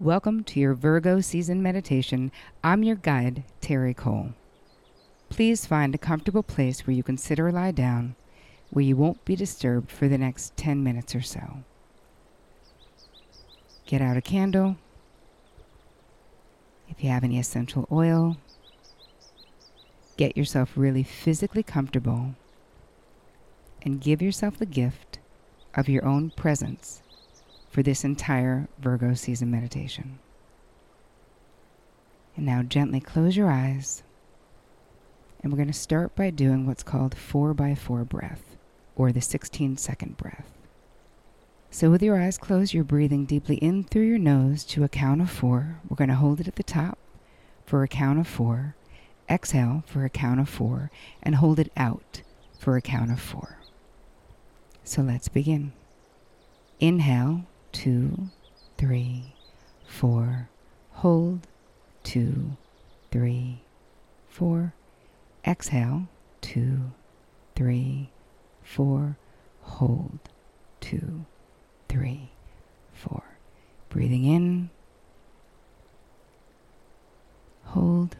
Welcome to your Virgo season meditation. I'm your guide, Terri Cole. Please find a comfortable place where you can sit or lie down, where you won't be disturbed for the next 10 minutes or so. Get out a candle. If you have any essential oil, get yourself really physically comfortable and give yourself the gift of your own presence for this entire Virgo season meditation. And now gently close your eyes. And we're going to start by doing what's called 4 by 4 breath, or the 16 second breath. So, with your eyes closed, you're breathing deeply in through your nose to a count of four. We're going to hold it at the top for a count of four. Exhale for a count of four, and hold it out for a count of four. So, let's begin. Inhale two, three, four. Hold, two, three, four. Exhale, two, three, four. Hold, two, three, four. Breathing in, hold,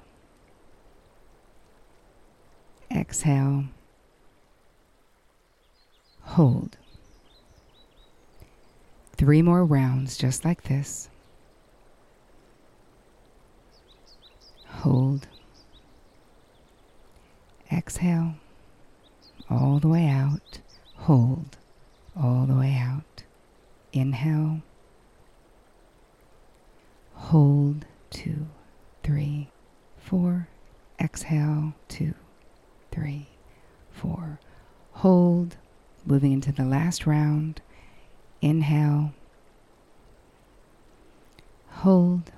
exhale, hold. Three more rounds just like this. Hold. Exhale all the way out. Hold all the way out. Inhale. Hold two, three, four. Exhale two, three, four. Hold. Moving into the last round. Inhale. Hold.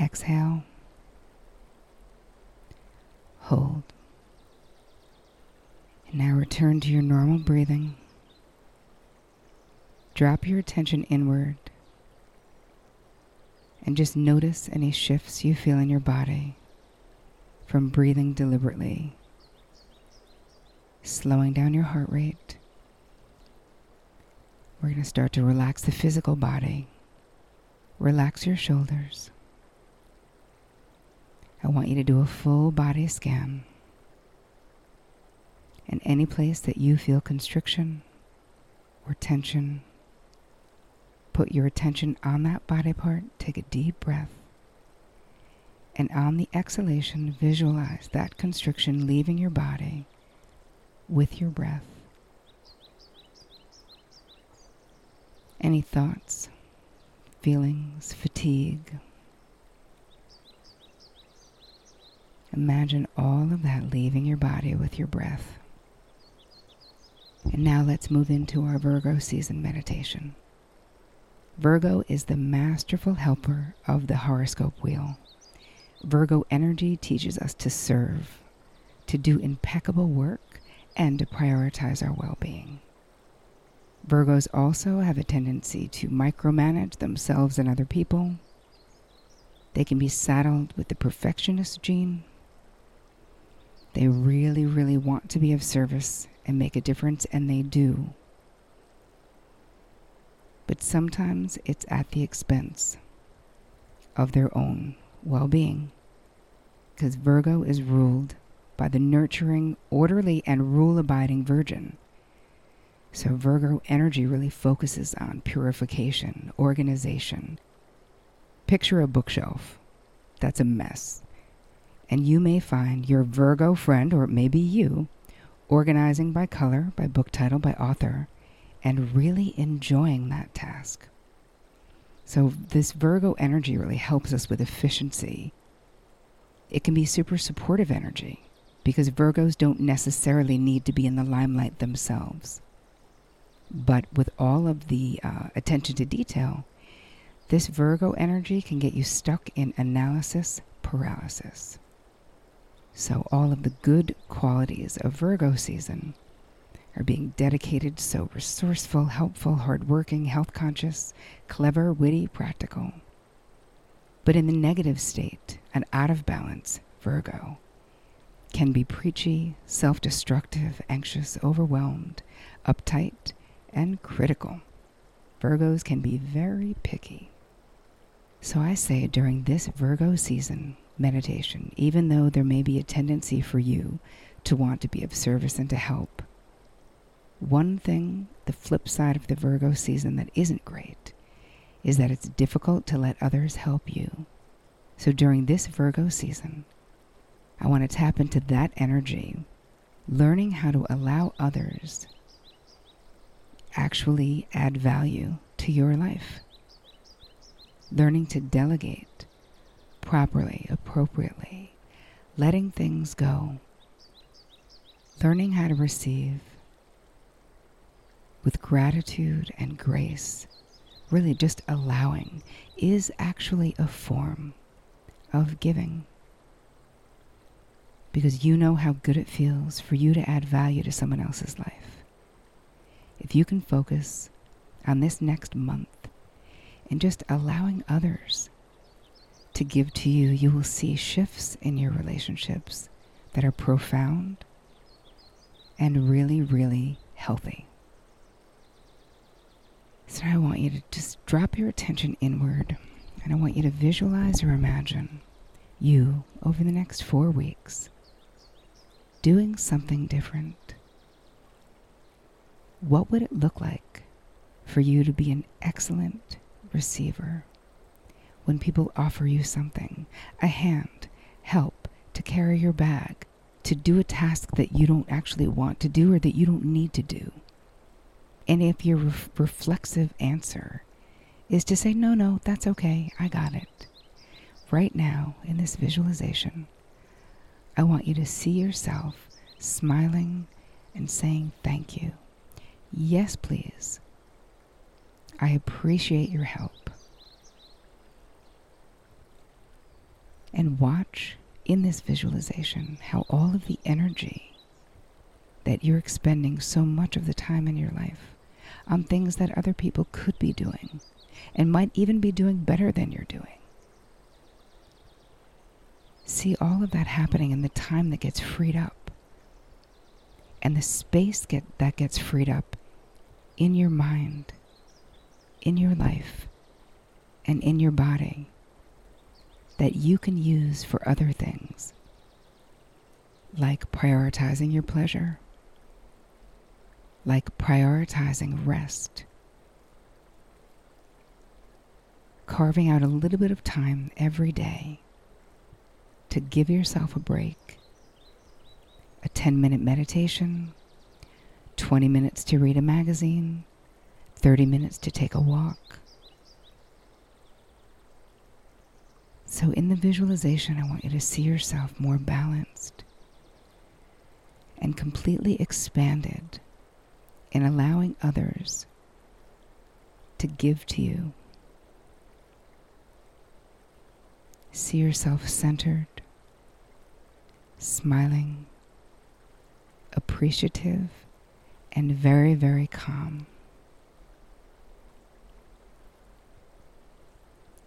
Exhale. Hold. And now return to your normal breathing. Drop your attention inward and just notice any shifts you feel in your body from breathing deliberately, slowing down your heart rate we're going to start to relax the physical body. Relax your shoulders. I want you to do a full body scan. And any place that you feel constriction or tension, put your attention on that body part. Take a deep breath. And on the exhalation, visualize that constriction leaving your body with your breath. Any thoughts, feelings, fatigue? Imagine all of that leaving your body with your breath. And now let's move into our Virgo season meditation. Virgo is the masterful helper of the horoscope wheel. Virgo energy teaches us to serve, to do impeccable work, and to prioritize our well being. Virgos also have a tendency to micromanage themselves and other people. They can be saddled with the perfectionist gene. They really, really want to be of service and make a difference, and they do. But sometimes it's at the expense of their own well being. Because Virgo is ruled by the nurturing, orderly, and rule abiding Virgin so, Virgo energy really focuses on purification, organization. Picture a bookshelf that's a mess. And you may find your Virgo friend, or maybe you, organizing by color, by book title, by author, and really enjoying that task. So, this Virgo energy really helps us with efficiency. It can be super supportive energy because Virgos don't necessarily need to be in the limelight themselves. But with all of the uh, attention to detail, this Virgo energy can get you stuck in analysis paralysis. So, all of the good qualities of Virgo season are being dedicated so resourceful, helpful, hardworking, health conscious, clever, witty, practical. But in the negative state, and out of balance, Virgo can be preachy, self destructive, anxious, overwhelmed, uptight, and critical. Virgos can be very picky. So I say during this Virgo season meditation, even though there may be a tendency for you to want to be of service and to help, one thing, the flip side of the Virgo season that isn't great, is that it's difficult to let others help you. So during this Virgo season, I want to tap into that energy, learning how to allow others actually add value to your life. Learning to delegate properly, appropriately, letting things go, learning how to receive with gratitude and grace, really just allowing, is actually a form of giving. Because you know how good it feels for you to add value to someone else's life. If you can focus on this next month and just allowing others to give to you, you will see shifts in your relationships that are profound and really, really healthy. So I want you to just drop your attention inward and I want you to visualize or imagine you over the next four weeks doing something different. What would it look like for you to be an excellent receiver when people offer you something a hand, help to carry your bag, to do a task that you don't actually want to do or that you don't need to do? And if your ref- reflexive answer is to say, no, no, that's okay, I got it. Right now, in this visualization, I want you to see yourself smiling and saying thank you. Yes, please. I appreciate your help. And watch in this visualization how all of the energy that you're expending so much of the time in your life on things that other people could be doing and might even be doing better than you're doing. See all of that happening in the time that gets freed up and the space get, that gets freed up in your mind, in your life, and in your body that you can use for other things, like prioritizing your pleasure, like prioritizing rest carving out a little bit of time every day to give yourself a break. A 10 minute meditation, 20 minutes to read a magazine, 30 minutes to take a walk. So, in the visualization, I want you to see yourself more balanced and completely expanded in allowing others to give to you See yourself centered, smiling, appreciative, and very, very calm.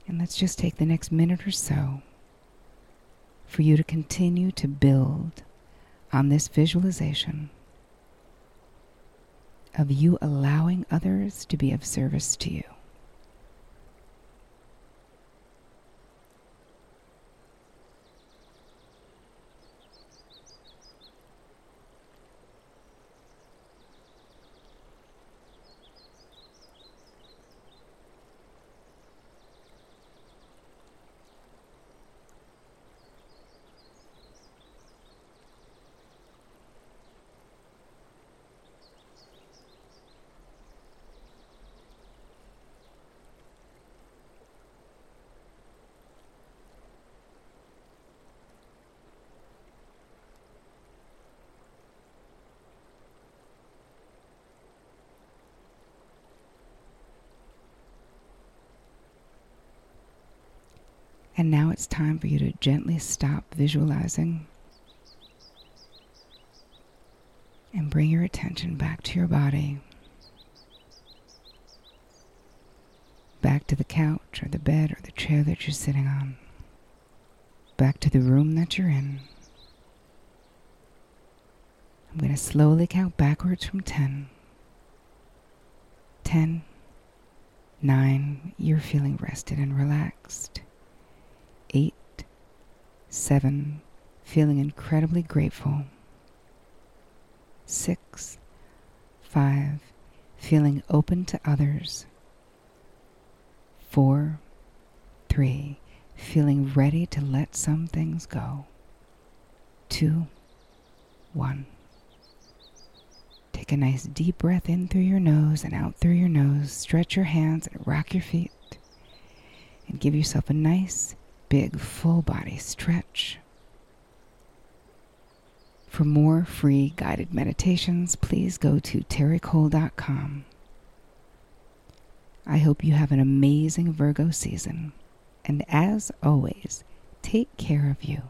And let's just take the next minute or so for you to continue to build on this visualization of you allowing others to be of service to you. And now it's time for you to gently stop visualizing and bring your attention back to your body, back to the couch or the bed or the chair that you're sitting on, back to the room that you're in. I'm going to slowly count backwards from 10. 10, Nine, you're feeling rested and relaxed. Eight, seven, feeling incredibly grateful. Six, five, feeling open to others. Four, three, feeling ready to let some things go. Two, one. Take a nice deep breath in through your nose and out through your nose. Stretch your hands and rock your feet. And give yourself a nice, big, full body stretch. For more free guided meditations, please go to terricole.com. I hope you have an amazing Virgo season. And as always, take care of you.